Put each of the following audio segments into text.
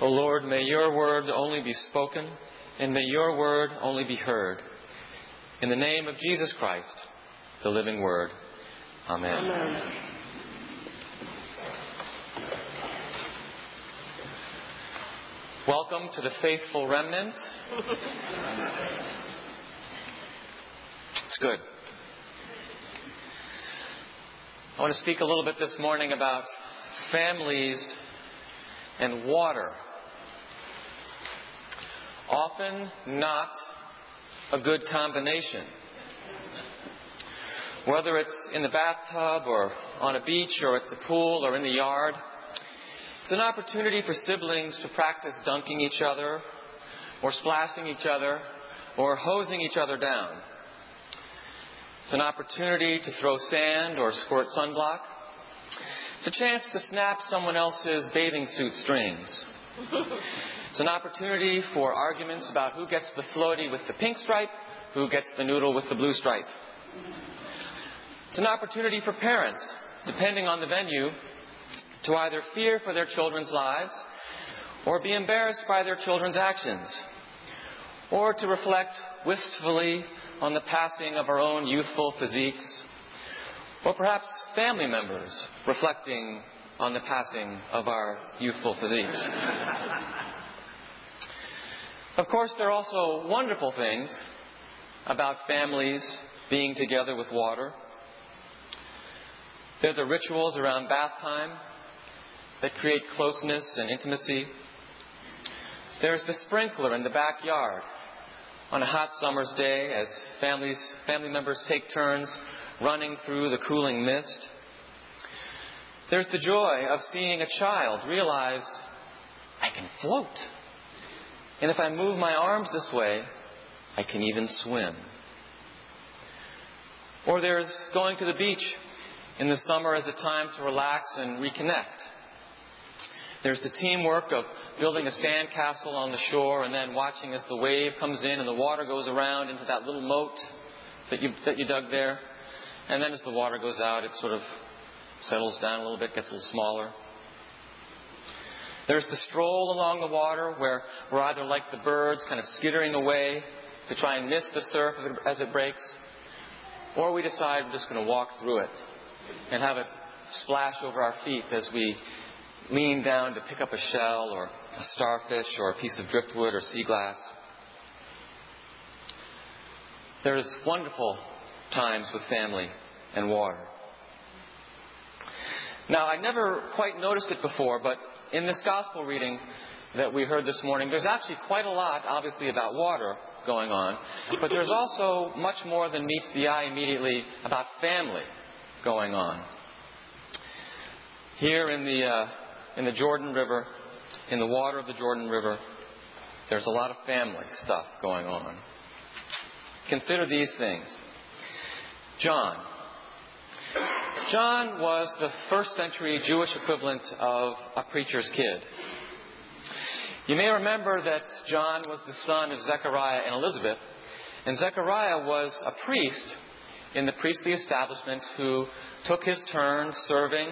O Lord, may your word only be spoken, and may your word only be heard. In the name of Jesus Christ, the living word. Amen. Amen. Welcome to the faithful remnant. It's good. I want to speak a little bit this morning about families and water often not a good combination. Whether it's in the bathtub or on a beach or at the pool or in the yard, it's an opportunity for siblings to practice dunking each other or splashing each other or hosing each other down. It's an opportunity to throw sand or squirt sunblock. It's a chance to snap someone else's bathing suit strings. It's an opportunity for arguments about who gets the floaty with the pink stripe, who gets the noodle with the blue stripe. It's an opportunity for parents, depending on the venue, to either fear for their children's lives or be embarrassed by their children's actions, or to reflect wistfully on the passing of our own youthful physiques, or perhaps family members reflecting on the passing of our youthful physiques. Of course, there are also wonderful things about families being together with water. There are the rituals around bath time that create closeness and intimacy. There's the sprinkler in the backyard on a hot summer's day as families, family members take turns running through the cooling mist. There's the joy of seeing a child realize, I can float. And if I move my arms this way, I can even swim. Or there's going to the beach in the summer as a time to relax and reconnect. There's the teamwork of building a sandcastle on the shore and then watching as the wave comes in and the water goes around into that little moat that you, that you dug there. And then as the water goes out, it sort of settles down a little bit, gets a little smaller. There's the stroll along the water where we're either like the birds kind of skittering away to try and miss the surf as it breaks, or we decide we're just going to walk through it and have it splash over our feet as we lean down to pick up a shell or a starfish or a piece of driftwood or sea glass. There's wonderful times with family and water. Now, I never quite noticed it before, but in this gospel reading that we heard this morning, there's actually quite a lot, obviously, about water going on, but there's also much more than meets the eye immediately about family going on. Here in the, uh, in the Jordan River, in the water of the Jordan River, there's a lot of family stuff going on. Consider these things. John, John was the first century Jewish equivalent of a preacher's kid. You may remember that John was the son of Zechariah and Elizabeth, and Zechariah was a priest in the priestly establishment who took his turn serving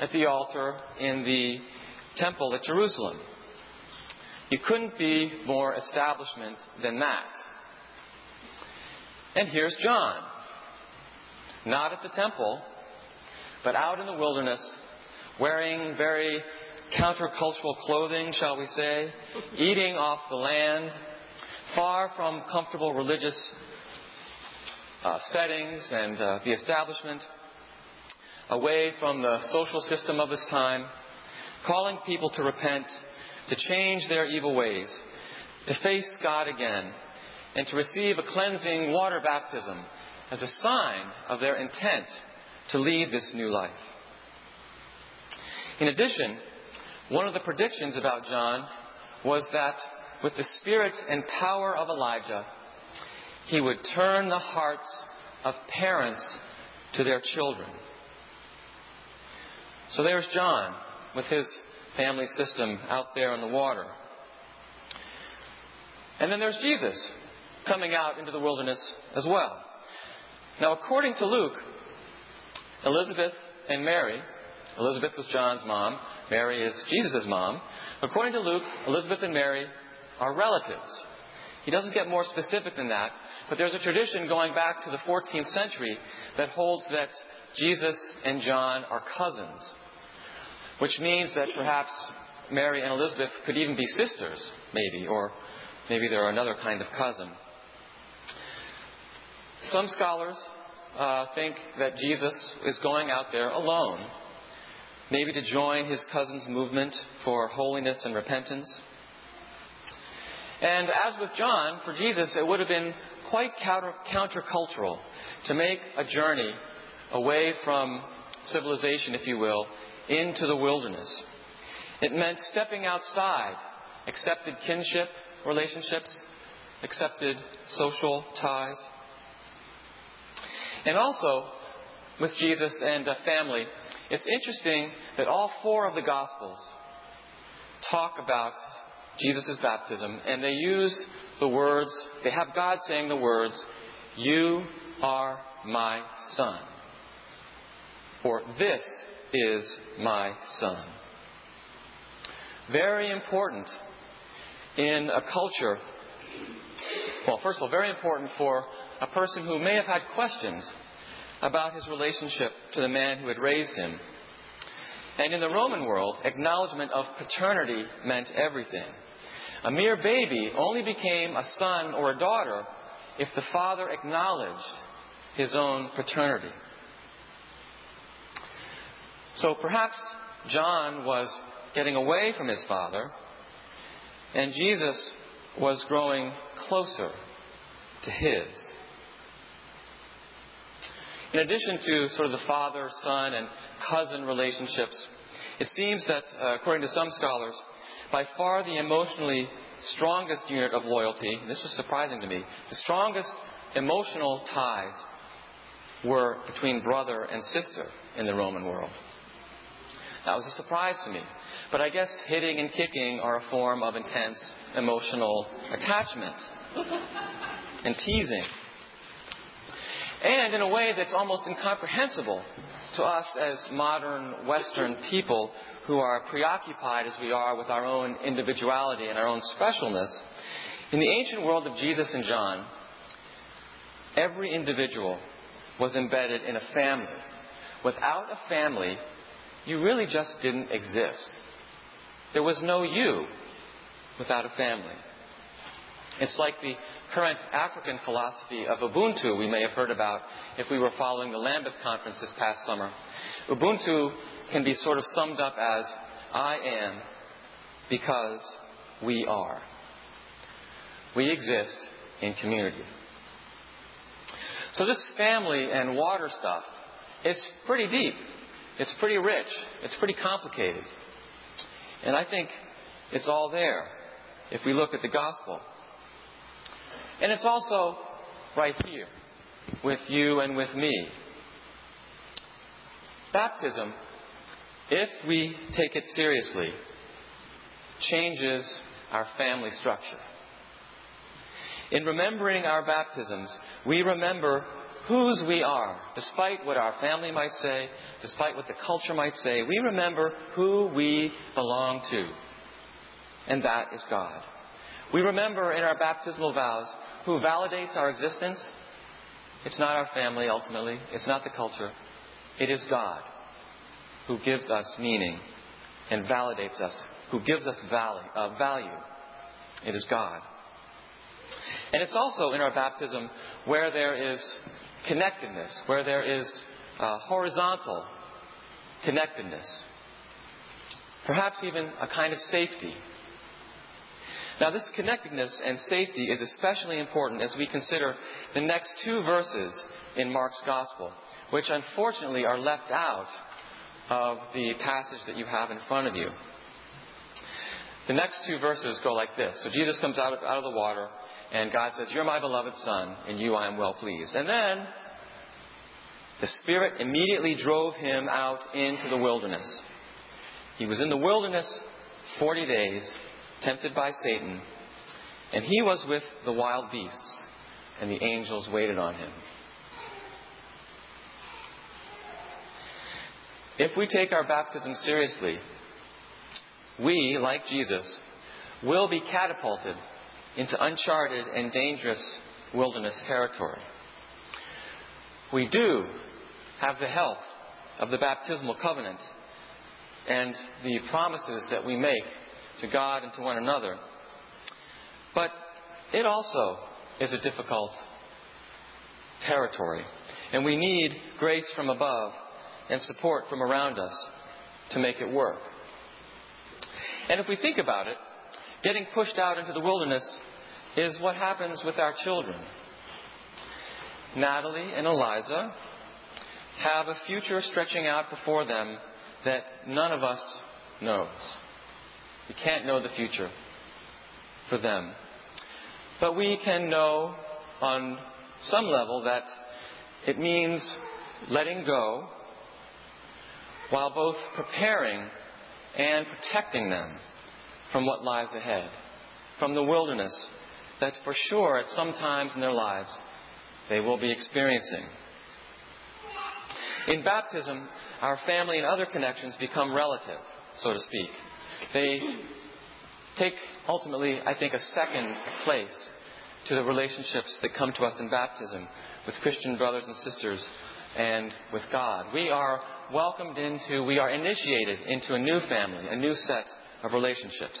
at the altar in the temple at Jerusalem. You couldn't be more establishment than that. And here's John, not at the temple, but out in the wilderness, wearing very countercultural clothing, shall we say, eating off the land, far from comfortable religious uh, settings and uh, the establishment, away from the social system of his time, calling people to repent, to change their evil ways, to face God again, and to receive a cleansing water baptism as a sign of their intent to lead this new life. In addition, one of the predictions about John was that with the spirit and power of Elijah, he would turn the hearts of parents to their children. So there's John with his family system out there in the water. And then there's Jesus coming out into the wilderness as well. Now, according to Luke, Elizabeth and Mary Elizabeth was John's mom. Mary is Jesus' mom. According to Luke, Elizabeth and Mary are relatives. He doesn't get more specific than that, but there's a tradition going back to the 14th century that holds that Jesus and John are cousins, which means that perhaps Mary and Elizabeth could even be sisters, maybe, or maybe they're another kind of cousin. Some scholars uh, think that Jesus is going out there alone, maybe to join his cousin's movement for holiness and repentance. And as with John, for Jesus, it would have been quite counter, countercultural to make a journey away from civilization, if you will, into the wilderness. It meant stepping outside accepted kinship relationships, accepted social ties. And also, with Jesus and a family, it's interesting that all four of the Gospels talk about Jesus' baptism, and they use the words, they have God saying the words, You are my son. Or this is my son. Very important in a culture. Well, first of all, very important for a person who may have had questions about his relationship to the man who had raised him. And in the Roman world, acknowledgement of paternity meant everything. A mere baby only became a son or a daughter if the father acknowledged his own paternity. So perhaps John was getting away from his father, and Jesus was growing closer to his. In addition to sort of the father son and cousin relationships, it seems that, uh, according to some scholars, by far the emotionally strongest unit of loyalty, this was surprising to me, the strongest emotional ties were between brother and sister in the Roman world. That was a surprise to me. But I guess hitting and kicking are a form of intense emotional attachment and teasing. And in a way that's almost incomprehensible to us as modern Western people who are preoccupied as we are with our own individuality and our own specialness, in the ancient world of Jesus and John, every individual was embedded in a family. Without a family, you really just didn't exist. There was no you without a family. It's like the current African philosophy of Ubuntu we may have heard about if we were following the Lambeth conference this past summer. Ubuntu can be sort of summed up as I am because we are. We exist in community. So this family and water stuff is pretty deep. It's pretty rich. It's pretty complicated. And I think it's all there if we look at the gospel. And it's also right here with you and with me. Baptism, if we take it seriously, changes our family structure. In remembering our baptisms, we remember whose we are, despite what our family might say, despite what the culture might say. We remember who we belong to, and that is God. We remember in our baptismal vows who validates our existence. It's not our family, ultimately. It's not the culture. It is God who gives us meaning and validates us, who gives us value. Uh, value. It is God. And it's also in our baptism where there is connectedness, where there is uh, horizontal connectedness, perhaps even a kind of safety. Now, this connectedness and safety is especially important as we consider the next two verses in Mark's Gospel, which unfortunately are left out of the passage that you have in front of you. The next two verses go like this. So Jesus comes out of, out of the water, and God says, You're my beloved Son, and you I am well pleased. And then the Spirit immediately drove him out into the wilderness. He was in the wilderness 40 days, tempted by Satan, and he was with the wild beasts, and the angels waited on him. if we take our baptism seriously, we, like Jesus, will be catapulted into uncharted and dangerous wilderness territory. We do have the help of the baptismal covenant and the promises that we make to God and to one another. But it also is a difficult territory, and we need grace from above and support from around us to make it work. And if we think about it, getting pushed out into the wilderness is what happens with our children. Natalie and Eliza have a future stretching out before them that none of us knows. We can't know the future for them. But we can know on some level that it means letting go while both preparing and protecting them from what lies ahead, from the wilderness that for sure at some times in their lives they will be experiencing. In baptism, our family and other connections become relative, so to speak. They take ultimately, I think, a second place to the relationships that come to us in baptism with Christian brothers and sisters and with God. We are welcomed into, we are initiated into a new family, a new set of relationships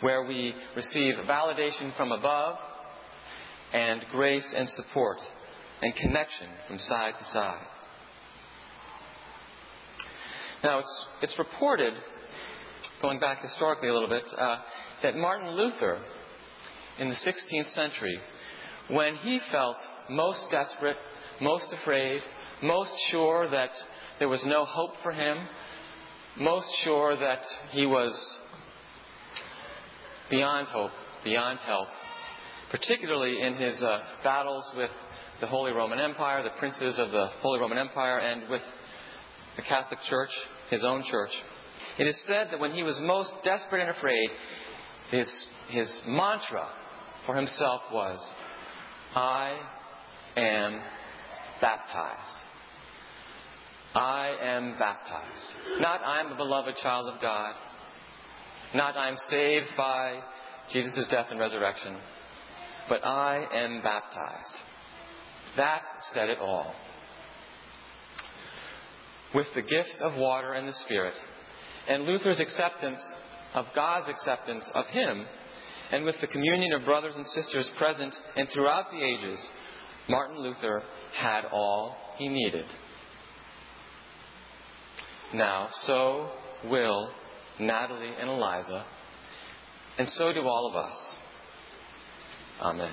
where we receive validation from above and grace and support and connection from side to side. Now, it's, it's reported, going back historically a little bit, uh, that Martin Luther, in the 16th century, when he felt most desperate, most afraid, most sure that there was no hope for him, most sure that he was beyond hope, beyond help, particularly in his uh, battles with the Holy Roman Empire, the princes of the Holy Roman Empire, and with the Catholic Church, his own church. It is said that when he was most desperate and afraid, his, his mantra for himself was, I am baptized. I am baptized. Not I'm a beloved child of God. Not I'm saved by Jesus' death and resurrection. But I am baptized. That said it all with the gift of water and the Spirit, and Luther's acceptance of God's acceptance of him, and with the communion of brothers and sisters present and throughout the ages, Martin Luther had all he needed. Now, so will Natalie and Eliza, and so do all of us. Amen.